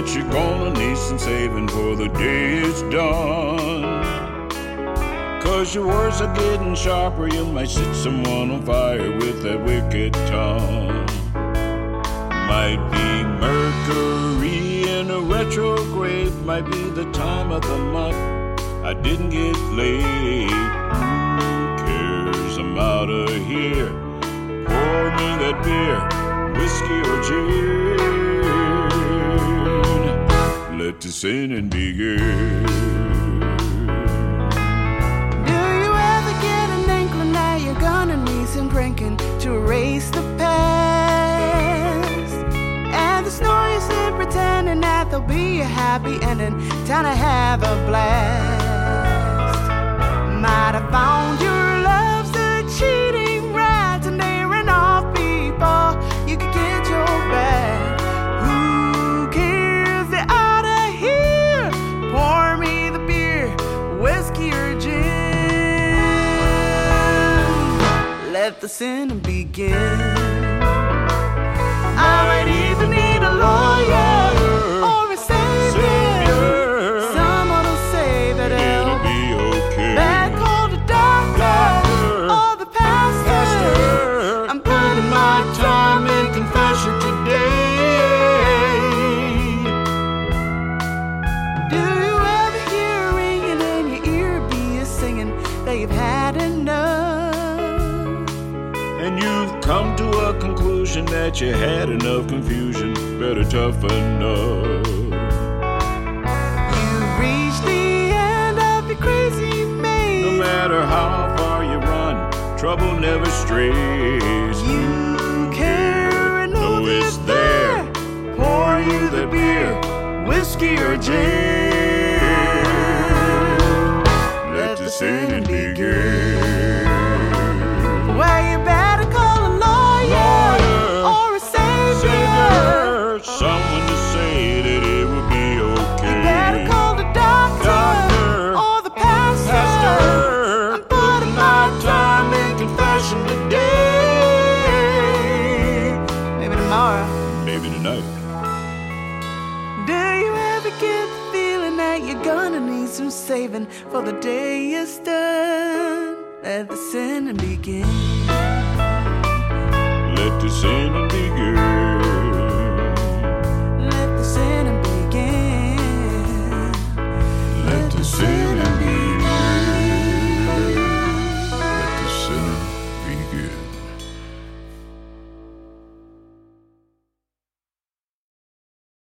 that you're gonna need some saving for the day it's done. Cause your words are getting sharper, you might set someone on fire with that wicked tongue. Might be Mercury in a retrograde, might be the time of the month I didn't get laid. Who cares? I'm out of here. Pour me that beer, whiskey or gin. Let the sinning begin. Do you ever get an inkling that you're gonna need some drinking to erase the past? And there's no use in pretending that there'll be a happy ending. Time to have a blast. Let the sin begin. I might even need a lawyer or a savior. Someone will say that It'll be okay. Call the doctor, or the. Pastor. I'm putting my time And you've come to a conclusion that you had enough confusion. Better toughen up. You've reached the end of your crazy maze. No matter how far you run, trouble never strays. You care and know it's there. Pour you the beer, whiskey or gin. Someone to say that it will be okay. You better call the doctor, Doctor. or the pastor. Pastor, I'm putting my time in confession today. Maybe tomorrow. Maybe tonight. Do you ever get the feeling that you're gonna need some saving for the day is done? Let the sinning begin. Let the sinning begin. See.